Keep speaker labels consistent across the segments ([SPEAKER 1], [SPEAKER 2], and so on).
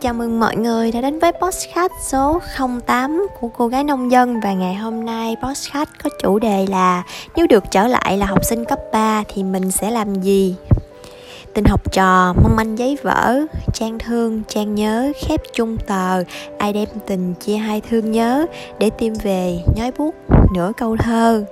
[SPEAKER 1] Chào mừng mọi người đã đến với podcast số 08 của cô gái nông dân và ngày hôm nay podcast có chủ đề là nếu được trở lại là học sinh cấp 3 thì mình sẽ làm gì? Tình học trò, mong manh giấy vỡ, trang thương, trang nhớ, khép chung tờ, ai đem tình chia hai thương nhớ để tìm về nhói bút nửa câu thơ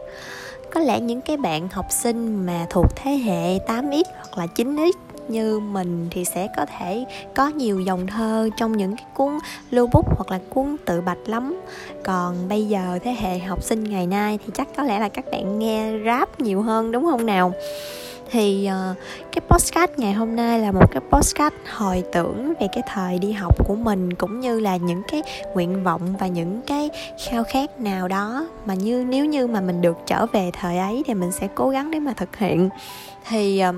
[SPEAKER 1] có lẽ những cái bạn học sinh mà thuộc thế hệ 8x hoặc là 9x như mình thì sẽ có thể có nhiều dòng thơ trong những cái cuốn lưu bút hoặc là cuốn tự bạch lắm. Còn bây giờ thế hệ học sinh ngày nay thì chắc có lẽ là các bạn nghe rap nhiều hơn đúng không nào? Thì uh, cái postcard ngày hôm nay là một cái postcard hồi tưởng về cái thời đi học của mình cũng như là những cái nguyện vọng và những cái khao khát nào đó mà như nếu như mà mình được trở về thời ấy thì mình sẽ cố gắng để mà thực hiện. Thì uh,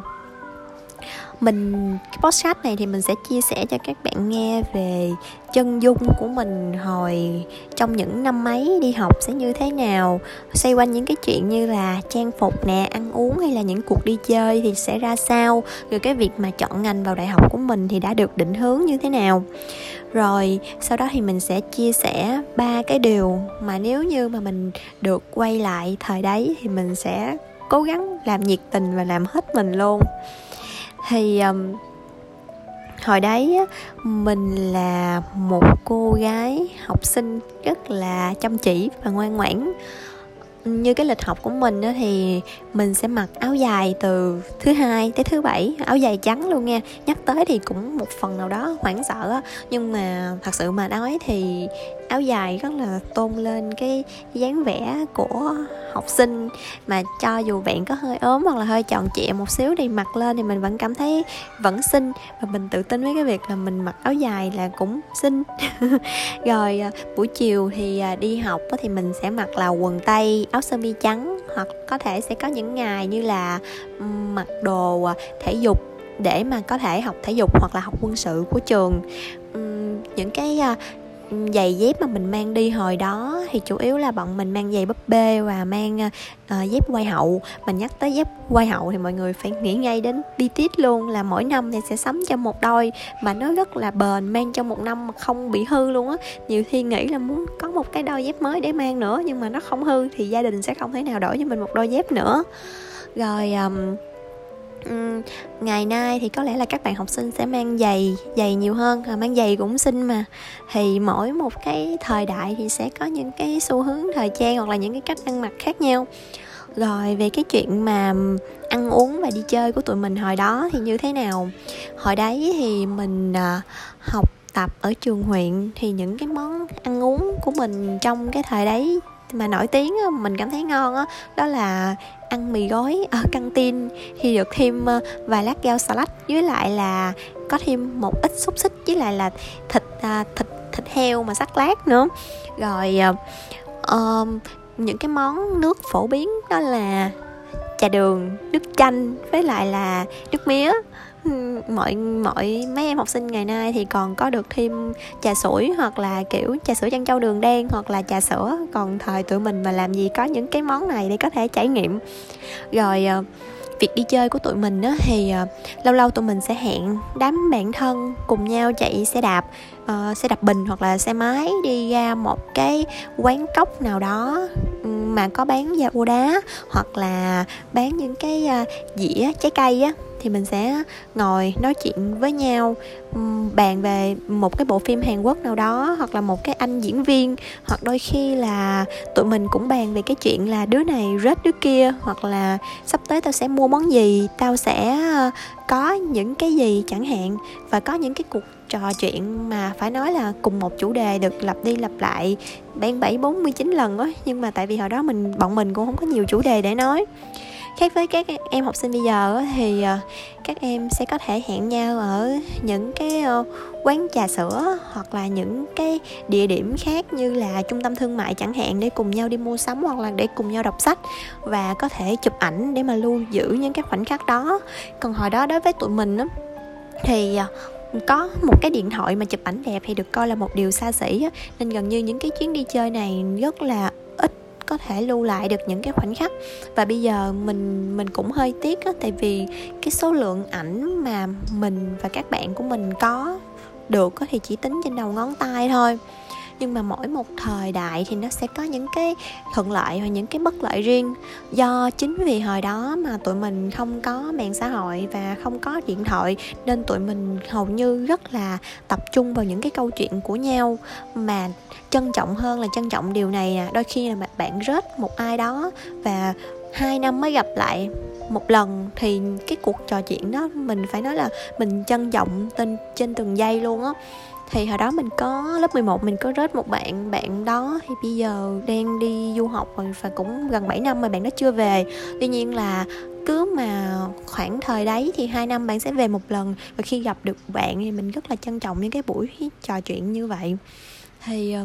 [SPEAKER 1] mình, cái podcast này thì mình sẽ chia sẻ cho các bạn nghe về chân dung của mình hồi trong những năm mấy, đi học sẽ như thế nào, xoay quanh những cái chuyện như là trang phục nè, ăn uống hay là những cuộc đi chơi thì sẽ ra sao, rồi cái việc mà chọn ngành vào đại học của mình thì đã được định hướng như thế nào. Rồi, sau đó thì mình sẽ chia sẻ ba cái điều mà nếu như mà mình được quay lại thời đấy thì mình sẽ cố gắng làm nhiệt tình và làm hết mình luôn thì um, hồi đấy mình là một cô gái học sinh rất là chăm chỉ và ngoan ngoãn. Như cái lịch học của mình đó thì mình sẽ mặc áo dài từ thứ hai tới thứ bảy áo dài trắng luôn nha. Nhắc tới thì cũng một phần nào đó hoảng sợ nhưng mà thật sự mà nói thì áo dài rất là tôn lên cái dáng vẻ của học sinh. Mà cho dù bạn có hơi ốm hoặc là hơi tròn trịa một xíu thì mặc lên thì mình vẫn cảm thấy vẫn xinh. Và mình tự tin với cái việc là mình mặc áo dài là cũng xinh. Rồi à, buổi chiều thì à, đi học thì mình sẽ mặc là quần tây, áo sơ mi trắng. Hoặc có thể sẽ có những ngày như là mặc đồ à, thể dục để mà có thể học thể dục hoặc là học quân sự của trường. Những cái giày dép mà mình mang đi hồi đó thì chủ yếu là bọn mình mang giày búp bê và mang uh, dép quay hậu. Mình nhắc tới dép quay hậu thì mọi người phải nghĩ ngay đến BTS luôn là mỗi năm thì sẽ sắm cho một đôi mà nó rất là bền mang trong một năm mà không bị hư luôn á. Nhiều khi nghĩ là muốn có một cái đôi dép mới để mang nữa nhưng mà nó không hư thì gia đình sẽ không thể nào đổi cho mình một đôi dép nữa. Rồi um, um, ngày nay thì có lẽ là các bạn học sinh sẽ mang giày giày nhiều hơn à, mang giày cũng xinh mà. Thì mỗi một cái thời đại thì sẽ có những cái xu hướng thời trang hoặc là những cái cách ăn mặc khác nhau. Rồi về cái chuyện mà ăn uống và đi chơi của tụi mình hồi đó thì như thế nào? Hồi đấy thì mình à, học tập ở trường huyện thì những cái món ăn uống của mình trong cái thời đấy mà nổi tiếng mình cảm thấy ngon đó, đó là ăn mì gói ở căng tin. Thì được thêm ờ, vài lát rau salad với lại là có thêm một ít xúc xích với lại là thịt ờ, thịt thịt heo mà sắc lát nữa. Rồi uh, những cái món nước phổ biến đó là trà đường nước chanh với lại là nước mía mọi mọi mấy em học sinh ngày nay thì còn có được thêm trà sủi hoặc là kiểu trà sữa trân châu đường đen hoặc là trà sữa. Còn thời tụi mình mà làm gì có những cái món này để có thể trải nghiệm. Rồi ờ, việc đi chơi của tụi mình á thì uh, lâu lâu tụi mình sẽ hẹn đám bạn thân cùng nhau chạy xe đạp uh, xe đạp bình hoặc là xe máy đi ra một cái quán cốc nào đó mà có bán da ô đá hoặc là bán những cái uh, dĩa trái cây á thì mình sẽ ngồi nói chuyện với nhau bàn về một cái bộ phim Hàn Quốc nào đó hoặc là một cái anh diễn viên. Hoặc đôi khi là tụi mình cũng bàn về cái chuyện là đứa này rớt đứa kia hoặc là sắp tới tao sẽ mua món gì tao sẽ à, có những cái gì chẳng hạn và có những cái cuộc trò chuyện mà phải nói là cùng một chủ đề được lặp đi lặp lại ban bảy bốn mươi chín lần á. Nhưng mà tại vì hồi đó mình, bọn mình cũng không có nhiều chủ đề để nói. Khác với các em học sinh bây giờ thì ờ, các em sẽ có thể hẹn nhau ở những cái ờ, quán trà sữa hoặc là những cái địa điểm khác như là trung tâm thương mại chẳng hạn để cùng nhau đi mua sắm hoặc là để cùng nhau đọc sách và có thể chụp ảnh để mà lưu giữ những cái khoảnh khắc đó. Còn hồi đó đối với tụi mình á thì ờ, có một cái điện thoại mà chụp ảnh đẹp thì được coi là một điều xa xỉ nên gần như những cái chuyến đi chơi này rất là ít có thể lưu lại được những cái khoảnh khắc. Và bây giờ mình mình cũng hơi tiếc á, tại vì cái số lượng ảnh mà mình và các bạn của mình có được thì chỉ tính trên đầu ngón tay thôi nhưng mà mỗi một thời đại thì nó sẽ có những cái thuận lợi và những cái bất lợi riêng. Do chính vì hồi đó mà tụi mình không có mạng xã hội và không có điện thoại, nên tụi mình hầu như rất là tập trung vào những cái câu chuyện của nhau. Mà trân trọng hơn là trân trọng điều này nè đôi khi là bạn rớt một ai đó và hai năm mới gặp lại một lần thì cái cuộc trò chuyện đó mình phải nói là mình trân trọng tên, trên từng giây luôn á thì hồi đó mình có lớp 11 mình có rớt một bạn bạn đó thì bây giờ đang đi du học rồi và cũng gần 7 năm mà bạn đó chưa về. Tuy nhiên là cứ mà khoảng thời đấy thì hai năm bạn sẽ về một lần. Và khi gặp được bạn thì mình rất là trân trọng những cái buổi trò chuyện như vậy. Thì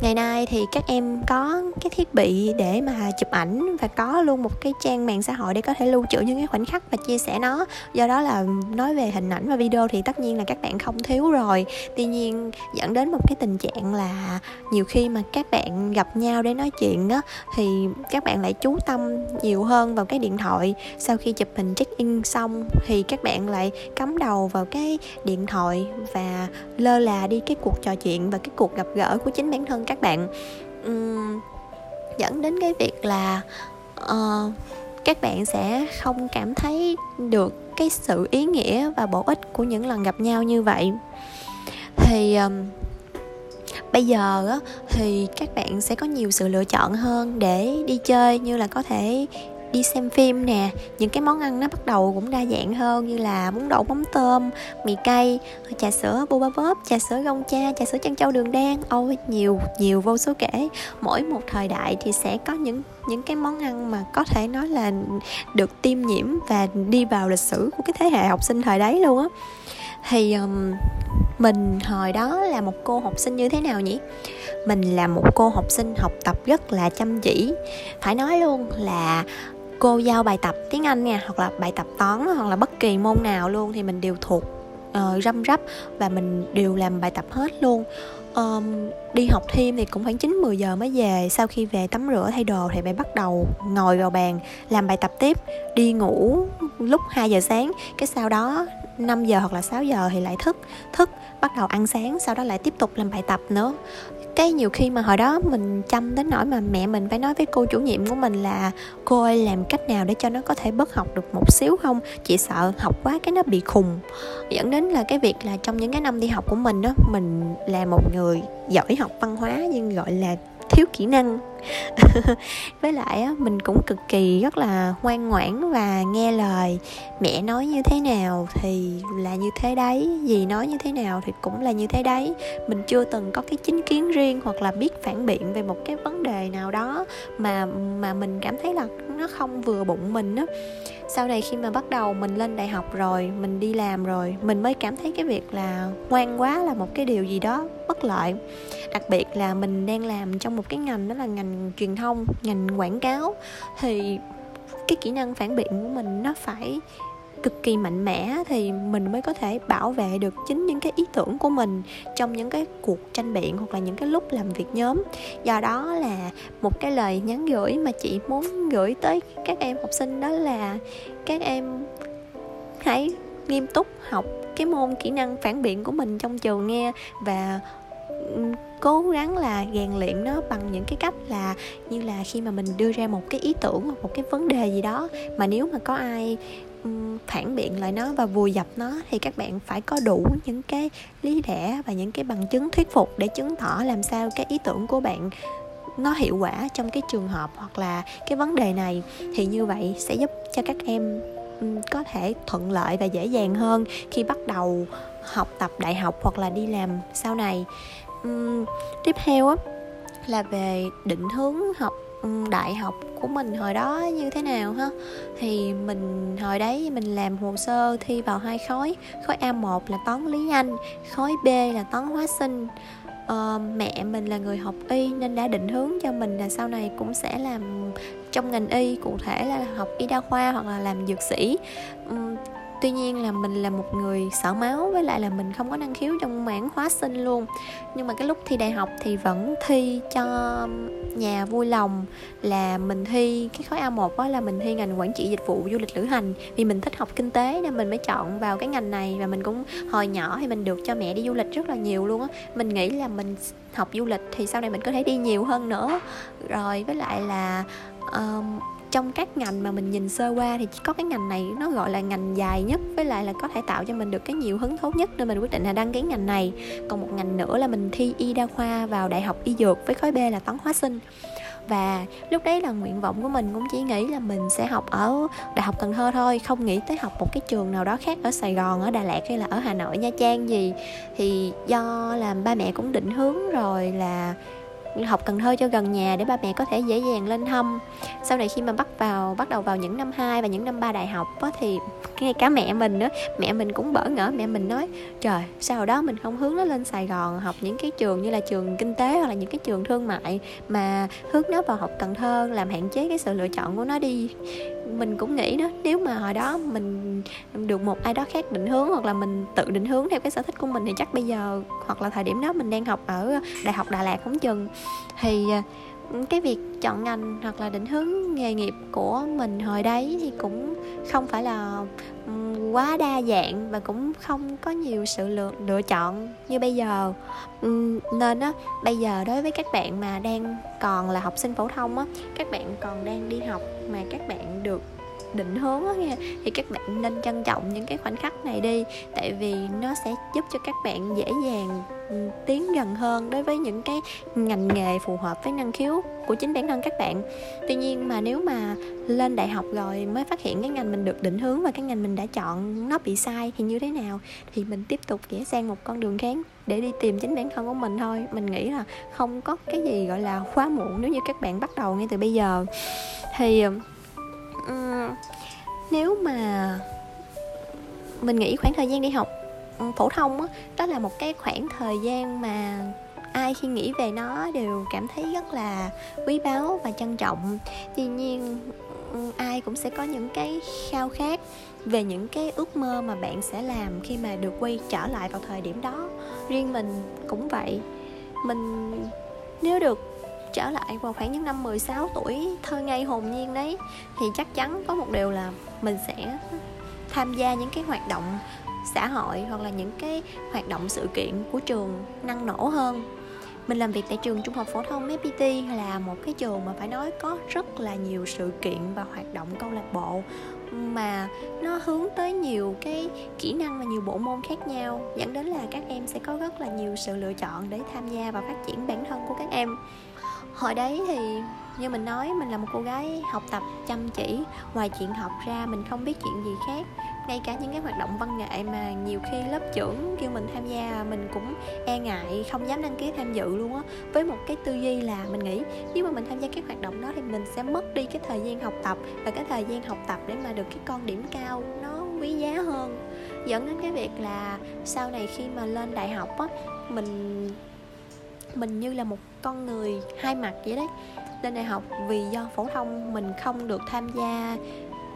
[SPEAKER 1] ngày nay thì các em có cái thiết bị để mà chụp ảnh và có luôn một cái trang mạng xã hội để có thể lưu trữ những cái khoảnh khắc và chia sẻ nó. Do đó là nói về hình ảnh và video thì tất nhiên là các bạn không thiếu rồi. Tuy nhiên, dẫn đến một cái tình trạng là nhiều khi mà các bạn gặp nhau để nói chuyện á, thì các bạn lại chú tâm nhiều hơn vào cái điện thoại. Sau khi chụp hình check in xong thì các bạn lại cắm đầu vào cái điện thoại và lơ là đi cái cuộc trò chuyện và cái cuộc gặp gỡ của chính bản thân các bạn. Um, dẫn đến cái việc là uh, các bạn sẽ không cảm thấy được cái sự ý nghĩa và bổ ích của những lần gặp nhau như vậy. Thì um, bây giờ á, thì các bạn sẽ có nhiều sự lựa chọn hơn để đi chơi như là có thể đi xem phim nè những cái món ăn nó bắt đầu cũng đa dạng hơn như là bún đậu mắm tôm mì cay trà sữa boba bóp trà sữa gông cha trà sữa chân châu đường đen ôi nhiều nhiều vô số kể. Mỗi một thời đại thì sẽ có những những cái món ăn mà có thể nói là được tiêm nhiễm và đi vào lịch sử của cái thế hệ học sinh thời đấy luôn á. Thì um, mình hồi đó là một cô học sinh như thế nào nhỉ? Mình là một cô học sinh học tập rất là chăm chỉ. Phải nói luôn là cô giao bài tập tiếng Anh nha hoặc là bài tập toán hoặc là bất kỳ môn nào luôn thì mình đều thuộc uh, răm rắp và mình đều làm bài tập hết luôn. Um, đi học thêm thì cũng khoảng 9 10 giờ mới về sau khi về tắm rửa thay đồ thì mẹ bắt đầu ngồi vào bàn làm bài tập tiếp đi ngủ lúc 2 giờ sáng cái sau đó 5 giờ hoặc là 6 giờ thì lại thức thức, bắt đầu ăn sáng, sau đó lại tiếp tục làm bài tập nữa. Cái nhiều khi mà hồi đó mình chăm đến nỗi mà mẹ mình phải nói với cô chủ nhiệm của mình là, cô ơi, làm cách nào để cho nó có thể bớt học được một xíu không? Chị sợ học quá cái nó bị khùng. Dẫn đến là cái việc là trong những cái năm đi học của mình đó mình là một người giỏi học văn hóa nhưng gọi là thiếu kỹ năng. Với lại á, mình cũng cực kỳ rất là ngoan ngoãn và nghe lời mẹ nói như thế nào thì là như thế đấy gì nói như thế nào thì cũng là như thế đấy. Mình chưa từng có cái chính kiến riêng hoặc là biết phản biện về một cái vấn đề nào đó mà mà mình cảm thấy là nó không vừa bụng mình á. Sau này khi mà bắt đầu mình lên đại học rồi mình đi làm rồi mình mới cảm thấy cái việc là ngoan quá là một cái điều gì đó bất lợi đặc biệt là mình đang làm trong một cái ngành đó là ngành truyền thông, ngành quảng cáo. Thì cái kỹ năng phản biện của mình nó phải cực kỳ mạnh mẽ thì mình mới có thể bảo vệ được chính những cái ý tưởng của mình trong những cái cuộc tranh biện hoặc là những cái lúc làm việc nhóm. Do đó là một cái lời nhắn gửi mà chị muốn gửi tới các em học sinh đó là các em hãy nghiêm túc học cái môn kỹ năng phản biện của mình trong trường nghe và cố gắng là rèn luyện nó bằng những cái cách là như là khi mà mình đưa ra một cái ý tưởng hoặc một cái vấn đề gì đó mà nếu mà có ai phản biện lại nó và vùi dập nó thì các bạn phải có đủ những cái lý lẽ và những cái bằng chứng thuyết phục để chứng tỏ làm sao cái ý tưởng của bạn nó hiệu quả trong cái trường hợp hoặc là cái vấn đề này. Thì như vậy sẽ giúp cho các em có thể thuận lợi và dễ dàng hơn khi bắt đầu học tập đại học hoặc là đi làm sau này um, tiếp theo á là về định hướng học đại học của mình hồi đó như thế nào ha? Thì mình hồi đấy mình làm hồ sơ thi vào hai khối khối A1 là toán lý Anh khối B là toán hóa sinh. Ờ, mẹ mình là người học y nên đã định hướng cho mình là sau này cũng sẽ làm trong ngành y cụ thể là học y đa khoa hoặc là làm dược sĩ tuy nhiên là mình là một người sợ máu với lại là mình không có năng khiếu trong mảng hóa sinh luôn. Nhưng mà cái lúc thi đại học thì vẫn thi cho nhà vui lòng là mình thi cái khối A1 đó là mình thi ngành quản trị dịch vụ du lịch lữ hành. Vì mình thích học kinh tế nên mình mới chọn vào cái ngành này và mình cũng hồi nhỏ thì mình được cho mẹ đi du lịch rất là nhiều luôn á. Mình nghĩ là mình học du lịch thì sau này mình có thể đi nhiều hơn nữa. Rồi với lại là um, trong các ngành mà mình nhìn sơ qua thì chỉ có cái ngành này nó gọi là ngành dài nhất, với lại là có thể tạo cho mình được cái nhiều hứng thú nhất nên mình quyết định là đăng ký ngành này. Còn một ngành nữa là mình thi y đa khoa vào đại học y dược với khối B là toán hóa sinh. Và lúc đấy là nguyện vọng của mình cũng chỉ nghĩ là mình sẽ học ở đại học cần thơ thôi, không nghĩ tới học một cái trường nào đó khác ở sài gòn, ở đà lạt hay là ở hà nội, nha trang gì. Thì do là ba mẹ cũng định hướng rồi là học Cần Thơ cho gần nhà để ba mẹ có thể dễ dàng lên thăm. Sau này khi mà bắt vào bắt đầu vào những năm 2 và những năm ba đại học á, thì ngay cả mẹ mình nữa mẹ mình cũng bỡ ngỡ mẹ mình nói trời sao đó mình không hướng nó lên Sài Gòn học những cái trường như là trường kinh tế hoặc là những cái trường thương mại mà hướng nó vào học Cần Thơ làm hạn chế cái sự lựa chọn của nó đi. Mình cũng nghĩ đó nếu mà hồi đó mình được một ai đó khác định hướng hoặc là mình tự định hướng theo cái sở thích của mình thì chắc bây giờ hoặc là thời điểm đó mình đang học ở đại học Đà Lạt không chừng thì à, cái việc chọn ngành hoặc là định hướng nghề nghiệp của mình hồi đấy thì cũng không phải là quá đa dạng và cũng không có nhiều sự lựa, lựa chọn như bây giờ. Nên á bây giờ đối với các bạn mà đang còn là học sinh phổ thông á các bạn còn đang đi học mà các bạn được định hướng đó nha thì các bạn nên trân trọng những cái khoảnh khắc này đi, tại vì nó sẽ giúp cho các bạn dễ dàng ừ, tiến gần hơn đối với những cái ngành nghề phù hợp với năng khiếu của chính bản thân các bạn. Tuy nhiên mà nếu mà lên đại học rồi mới phát hiện cái ngành mình được định hướng và cái ngành mình đã chọn nó bị sai thì như thế nào, thì mình tiếp tục rẽ sang một con đường khác để đi tìm chính bản thân của mình thôi. Mình nghĩ là không có cái gì gọi là quá muộn nếu như các bạn bắt đầu ngay từ bây giờ. Thì ừ, um, nếu mà mình nghĩ khoảng thời gian đi học ừ, phổ thông đó, đó là một cái khoảng thời gian mà ai khi nghĩ về nó đều cảm thấy rất là quý báu và trân trọng. Tuy nhiên ừ, ai cũng sẽ có những cái khao khát về những cái ước mơ mà bạn sẽ làm khi mà được quay trở lại vào thời điểm đó. Riêng mình cũng vậy. Mình nếu được trở lại vào khoảng những năm 16 tuổi thơ ngây hồn nhiên đấy, thì chắc chắn có một điều là mình sẽ tham gia những cái hoạt động xã hội hoặc là những cái hoạt động sự kiện của trường năng nổ hơn. Mình làm việc tại trường trung học phổ thông FPT là một cái trường mà phải nói có rất là nhiều sự kiện và hoạt động câu lạc bộ, mà nó hướng tới nhiều cái kỹ năng và nhiều bộ môn khác nhau. Dẫn đến là các em sẽ có rất là nhiều sự lựa chọn để tham gia và phát triển bản thân của các em hồi đấy thì như mình nói, mình là một cô gái học tập chăm chỉ. Ngoài chuyện học ra, mình không biết chuyện gì khác. Ngay cả những cái hoạt động văn nghệ mà nhiều khi lớp trưởng kêu mình tham gia, mình cũng e ngại, không dám đăng ký tham dự luôn á. Với một cái tư duy là mình nghĩ nếu mà mình tham gia các hoạt động đó thì mình sẽ mất đi cái thời gian học tập và cái thời gian học tập để mà được cái con điểm cao nó quý giá hơn. Dẫn đến cái việc là sau này khi mà lên đại học á, mình mình như là một con người hai mặt vậy đấy. Lên đại học vì do phổ thông mình không được tham gia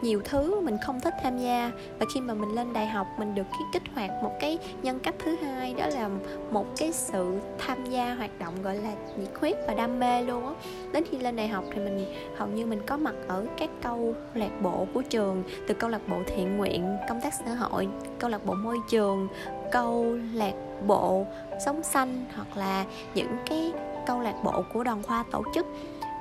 [SPEAKER 1] nhiều thứ mình không thích tham gia. Và khi mà mình lên đại học, mình được cái kích hoạt một cái nhân cách thứ hai, đó là một cái sự tham gia hoạt động, gọi là, nhiệt huyết và đam mê luôn á. Đến khi lên đại học thì mình, hầu như mình có mặt ở các câu lạc bộ của trường, từ câu lạc bộ thiện nguyện, công tác xã hội, câu lạc bộ môi trường, câu lạc bộ sống xanh, hoặc là những cái câu lạc bộ của đoàn khoa tổ chức.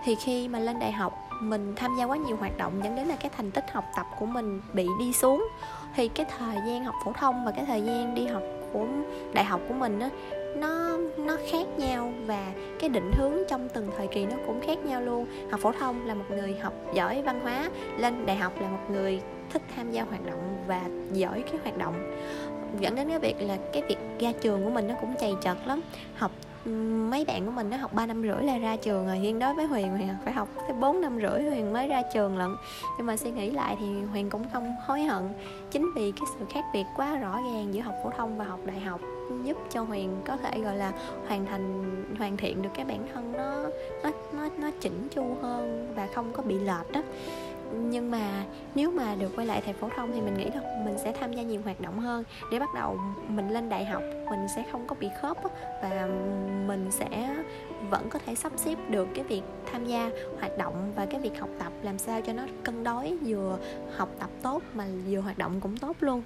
[SPEAKER 1] Thì khi mà lên đại học mình tham gia quá nhiều hoạt động dẫn đến là cái thành tích học tập của mình bị đi xuống. Thì cái thời gian học phổ thông và cái thời gian đi học của đại học của mình á, nó nó khác nhau và cái định hướng trong từng thời kỳ nó cũng khác nhau luôn. Học phổ thông là một người học giỏi văn hóa, lên đại học là một người thích tham gia hoạt động và giỏi cái hoạt động. Dẫn đến cái việc là cái việc ra trường của mình nó cũng chày chật lắm. Học mấy bạn của mình nó học 3 năm rưỡi là ra trường rồi. Riêng đối với Huyền Huyền phải học tới 4 năm rưỡi Huyền mới ra trường lận. Nhưng mà suy nghĩ lại thì Huyền cũng không hối hận. Chính vì cái sự khác biệt quá rõ ràng giữa học phổ thông và học đại học giúp cho Huyền có thể, gọi là, hoàn thành, hoàn thiện được cái bản thân nó nó nó nó chỉnh chu hơn và không có bị lệch đó nhưng mà nếu mà được quay lại thầy phổ thông thì mình nghĩ là mình sẽ tham gia nhiều hoạt động hơn. Để bắt đầu mình lên đại học mình sẽ không có bị khớp và mình sẽ vẫn có thể sắp xếp được cái việc tham gia hoạt động và cái việc học tập làm sao cho nó cân đối vừa học tập tốt mà vừa hoạt động cũng tốt luôn.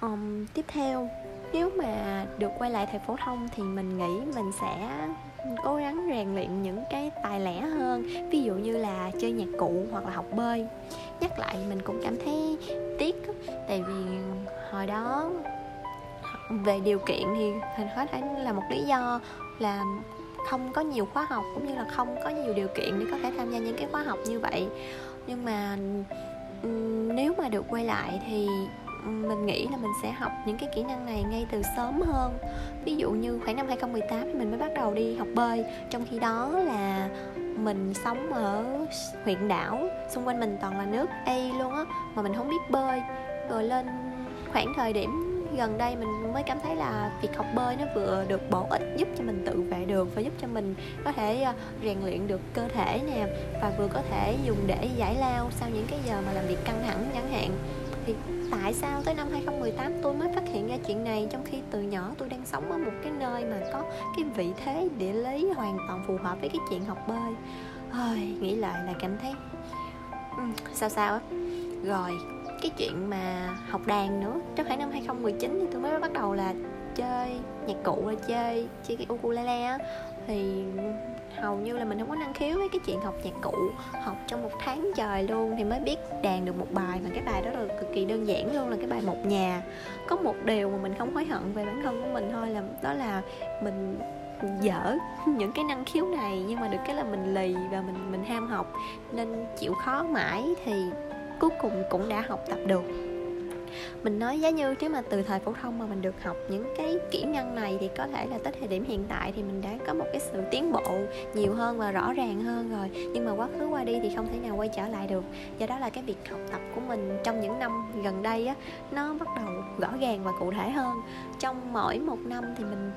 [SPEAKER 1] Um, tiếp theo nếu mà được quay lại thầy phổ thông thì mình nghĩ mình sẽ cố gắng rèn luyện những cái tài lẻ hơn ví dụ như là chơi nhạc cụ hoặc là học bơi. Nhắc lại mình cũng cảm thấy tiếc tại vì hồi đó về điều kiện thì mình có thể là một lý do là không có nhiều khóa học cũng như là không có nhiều điều kiện để có thể tham gia những cái khóa học như vậy. Nhưng mà nếu mà được quay lại thì mình nghĩ là mình sẽ học những cái kỹ năng này ngay từ sớm hơn. Ví dụ như khoảng năm 2018 thì mình mới bắt đầu đi học bơi. Trong khi đó là mình sống ở huyện đảo, xung quanh mình toàn là nước A luôn á, mà mình không biết bơi. Rồi lên khoảng thời điểm gần đây mình mới cảm thấy là việc học bơi nó vừa được bổ ích giúp cho mình tự vệ được và giúp cho mình có thể ờ, rèn luyện được cơ thể nè và vừa có thể dùng để giải lao sau những cái giờ mà làm việc căng thẳng chẳng hạn thì tại sao tới năm 2018 tôi mới phát hiện ra chuyện này trong khi từ nhỏ tôi đang sống ở một cái nơi mà có cái vị thế địa lý hoàn toàn phù hợp với cái chuyện học bơi. Ôi, nghĩ lại là cảm thấy ừ, sao sao á. Rồi cái chuyện mà học đàn nữa trong khoảng năm 2019 thì tôi mới bắt đầu là chơi nhạc cụ là chơi chơi cái ukulele á. Thì hầu như là mình không có năng khiếu với cái chuyện học nhạc cụ, học trong một tháng trời luôn thì mới biết đàn được một bài mà cái bài đó là cực kỳ đơn giản luôn, là cái bài một nhà. Có một điều mà mình không hối hận về bản thân của mình thôi là, đó là mình dở những cái năng khiếu này nhưng mà được cái là mình lì và mình mình ham học. Nên chịu khó mãi thì cuối cùng cũng đã học tập được mình nói giá như nếu mà từ thời phổ thông mà mình được học những cái kỹ năng này thì có thể là tới thời điểm hiện tại thì mình đã có một cái sự tiến bộ nhiều hơn và rõ ràng hơn rồi. Nhưng mà quá khứ qua đi thì không thể nào quay trở lại được. Do đó là cái việc học tập của mình trong những năm gần đây á, nó bắt đầu rõ ràng và cụ thể hơn. Trong mỗi một năm thì mình,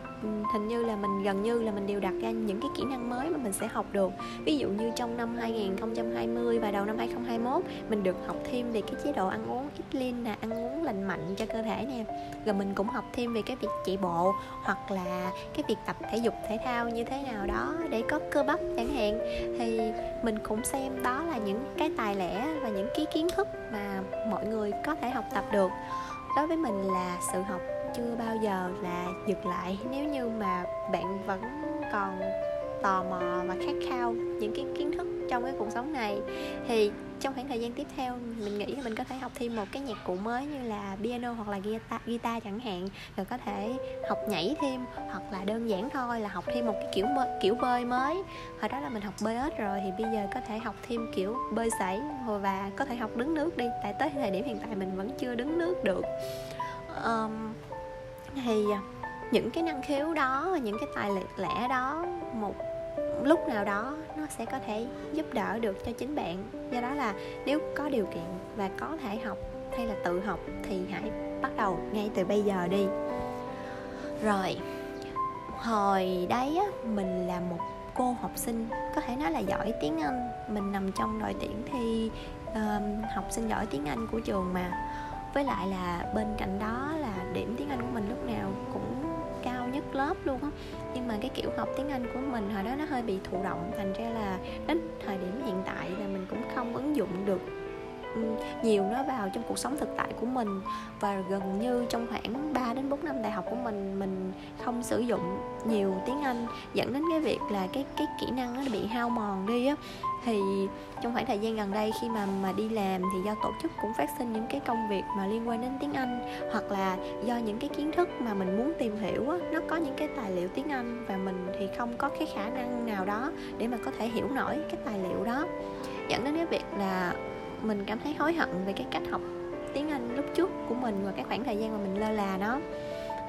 [SPEAKER 1] hình như là mình, gần như là mình đều đặt ra những cái kỹ năng mới mà mình sẽ học được. Ví dụ như trong năm 2020 và đầu năm 2021 mình được học thêm về cái chế độ ăn uống ít lean nè, ăn uống lành mạnh cho cơ thể nè. Rồi mình cũng học thêm về cái việc chạy bộ hoặc là cái việc tập thể dục thể thao như thế nào đó để có cơ bắp chẳng hạn. Thì mình cũng xem đó là những cái tài lẻ và những cái kiến thức mà mọi người có thể học tập được. Đối với mình là sự học chưa bao giờ là dừng lại. Nếu như mà bạn vẫn còn tò mò và khát khao những cái kiến thức trong cái cuộc sống này, thì trong khoảng thời gian tiếp theo mình nghĩ là mình có thể học thêm một cái nhạc cụ mới như là piano hoặc là guitar, guitar chẳng hạn. Rồi có thể học nhảy thêm hoặc là đơn giản thôi là học thêm một cái kiểu bơi, kiểu bơi mới. Hồi đó là mình học bơi ếch rồi thì bây giờ có thể học thêm kiểu bơi sảy và có thể học đứng nước đi tại tới thời điểm hiện tại mình vẫn chưa đứng nước được. Um, thì à, những cái năng khiếu đó và những cái tài lẻ đó một lúc nào đó nó sẽ có thể giúp đỡ được cho chính bạn. Do đó là nếu có điều kiện và có thể học hay là tự học thì hãy bắt đầu ngay từ bây giờ đi. Rồi hồi đấy á, mình là một cô học sinh có thể nói là giỏi tiếng anh. Mình nằm trong đội tuyển thi uh, học sinh giỏi tiếng anh của trường mà. Với lại là bên cạnh đó là điểm tiếng anh của mình lúc nào cũng nhất lớp luôn á. Nhưng mà cái kiểu học tiếng anh của mình hồi đó nó hơi bị thụ động, thành ra là đến thời điểm hiện tại là mình cũng không ứng dụng được nhiều nó vào trong cuộc sống thực tại của mình. Và gần như trong khoảng 3 đến 4 năm đại học của mình mình không sử dụng nhiều tiếng Anh, dẫn đến cái việc là cái cái kỹ năng nó bị hao mòn đi á. Thì trong khoảng thời gian gần đây khi mà mà đi làm thì do tổ chức cũng phát sinh những cái công việc mà liên quan đến tiếng Anh, hoặc là do những cái kiến thức mà mình muốn tìm hiểu á, nó có những cái tài liệu tiếng Anh và mình thì không có cái khả năng nào đó để mà có thể hiểu nổi cái tài liệu đó. Dẫn đến cái việc là mình cảm thấy hối hận về cái cách học tiếng Anh lúc trước của mình và cái khoảng thời gian mà mình lơ là nó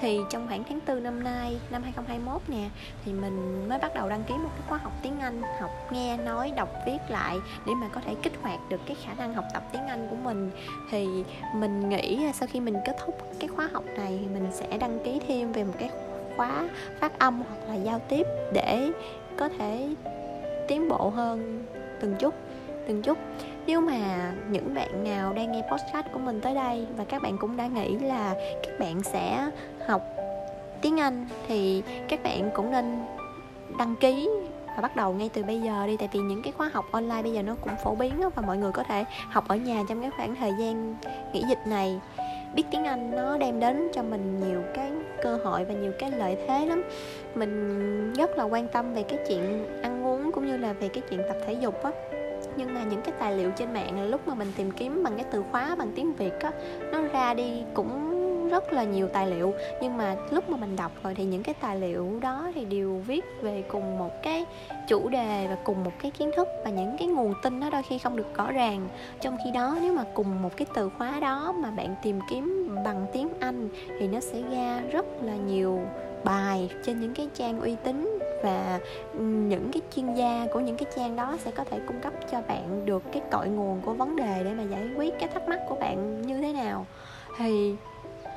[SPEAKER 1] thì trong khoảng tháng 4 năm nay, năm 2021 nè, thì mình mới bắt đầu đăng ký một cái khóa học tiếng Anh, học nghe, nói, đọc, viết lại để mà có thể kích hoạt được cái khả năng học tập tiếng Anh của mình. Thì mình nghĩ sau khi mình kết thúc cái khóa học này thì mình sẽ đăng ký thêm về một cái khóa phát âm hoặc là giao tiếp để có thể tiến bộ hơn từng chút từng chút nếu mà những bạn nào đang nghe podcast của mình tới đây và các bạn cũng đã nghĩ là các bạn sẽ học tiếng anh, thì các bạn cũng nên đăng ký và bắt đầu ngay từ bây giờ đi. Tại vì những cái khóa học online bây giờ nó cũng phổ biến và mọi người có thể học ở nhà trong cái khoảng thời gian nghỉ dịch này. Biết tiếng anh nó đem đến cho mình nhiều cái cơ hội và nhiều cái lợi thế lắm. Mình rất là quan tâm về cái chuyện ăn uống cũng như là về cái chuyện tập thể dục á nhưng mà những cái tài liệu trên mạng lúc mà mình tìm kiếm bằng cái từ khóa, bằng tiếng việt á, nó ra đi cũng rất là nhiều tài liệu. Nhưng mà lúc mà mình đọc rồi thì những cái tài liệu đó thì đều viết về cùng một cái chủ đề và cùng một cái kiến thức và những cái nguồn tin nó đôi khi không được rõ ràng. Trong khi đó, nếu mà cùng một cái từ khóa đó mà bạn tìm kiếm bằng tiếng anh thì nó sẽ ra rất là nhiều bài trên những cái trang uy tín và những cái chuyên gia của những cái trang đó sẽ có thể cung cấp cho bạn được cái cội nguồn của vấn đề để mà giải quyết cái thắc mắc của bạn như thế nào. Thì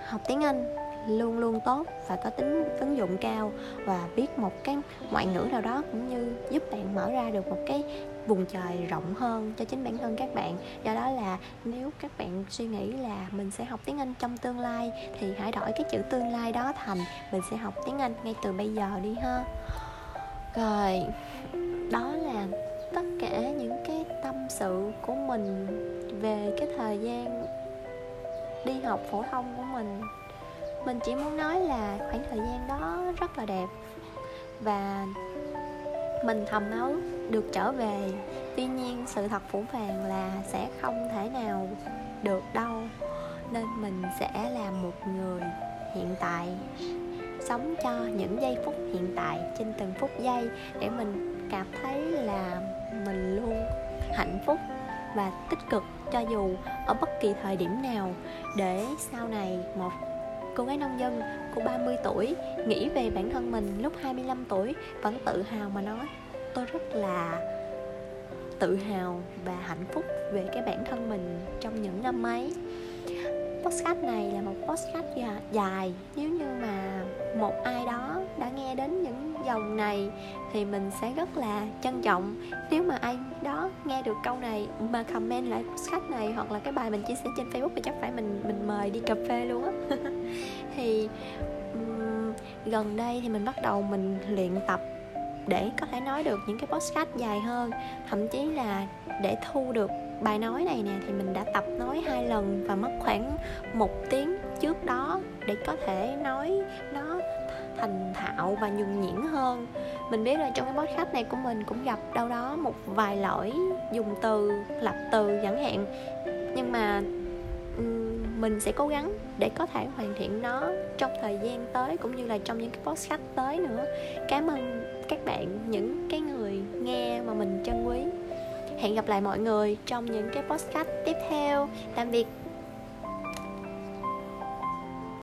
[SPEAKER 1] học tiếng anh luôn luôn tốt và có tính ứng dụng cao và biết một cái ngoại ngữ nào đó cũng như giúp bạn mở ra được một cái vùng trời rộng hơn cho chính bản thân các bạn. Do đó là nếu các bạn suy nghĩ là mình sẽ học tiếng anh trong tương lai thì hãy đổi cái chữ tương lai đó thành mình sẽ học tiếng anh ngay từ bây giờ đi ha rồi, đó là tất cả những cái tâm sự của mình về cái thời gian đi học phổ thông của mình. Mình chỉ muốn nói là khoảng thời gian đó rất là đẹp và mình thầm nấu được trở về. Tuy nhiên, sự thật phủ vàng là sẽ không thể nào được đâu, nên mình sẽ là một người hiện tại sống cho những giây phút hiện tại trên từng phút giây để mình cảm thấy là mình luôn hạnh phúc và tích cực cho dù ở bất kỳ thời điểm nào. Để sau này một cô gái nông dân của 30 tuổi nghĩ về bản thân mình lúc 25 tuổi vẫn tự hào mà nói, tôi rất là tự hào và hạnh phúc về cái bản thân mình trong những năm ấy podcast này là một podcast dài. Nếu như mà một ai đó đã nghe đến những dòng này thì mình sẽ rất là trân trọng. Nếu mà ai đó nghe được câu này mà comment lại podcast này hoặc là cái bài mình chia sẻ trên facebook thì chắc phải mình mình mời đi cà phê luôn á. Thì um, gần đây thì mình bắt đầu mình luyện tập để có thể nói được những cái podcast dài hơn thậm chí là để thu được bài nói này nè, thì mình đã tập nói hai lần và mất khoảng một tiếng trước đó để có thể nói nó thành thạo và nhuần nhuyễn hơn. Mình biết là trong cái podcast này của mình cũng gặp đâu đó một vài lỗi dùng từ, lập từ chẳng hạn. Nhưng mà mình sẽ cố gắng để có thể hoàn thiện nó trong thời gian tới cũng như là trong những cái podcast tới nữa. Cảm ơn các bạn, những cái người nghe mà mình trân quý hẹn gặp lại mọi người trong những cái podcast tiếp theo. Tạm biệt.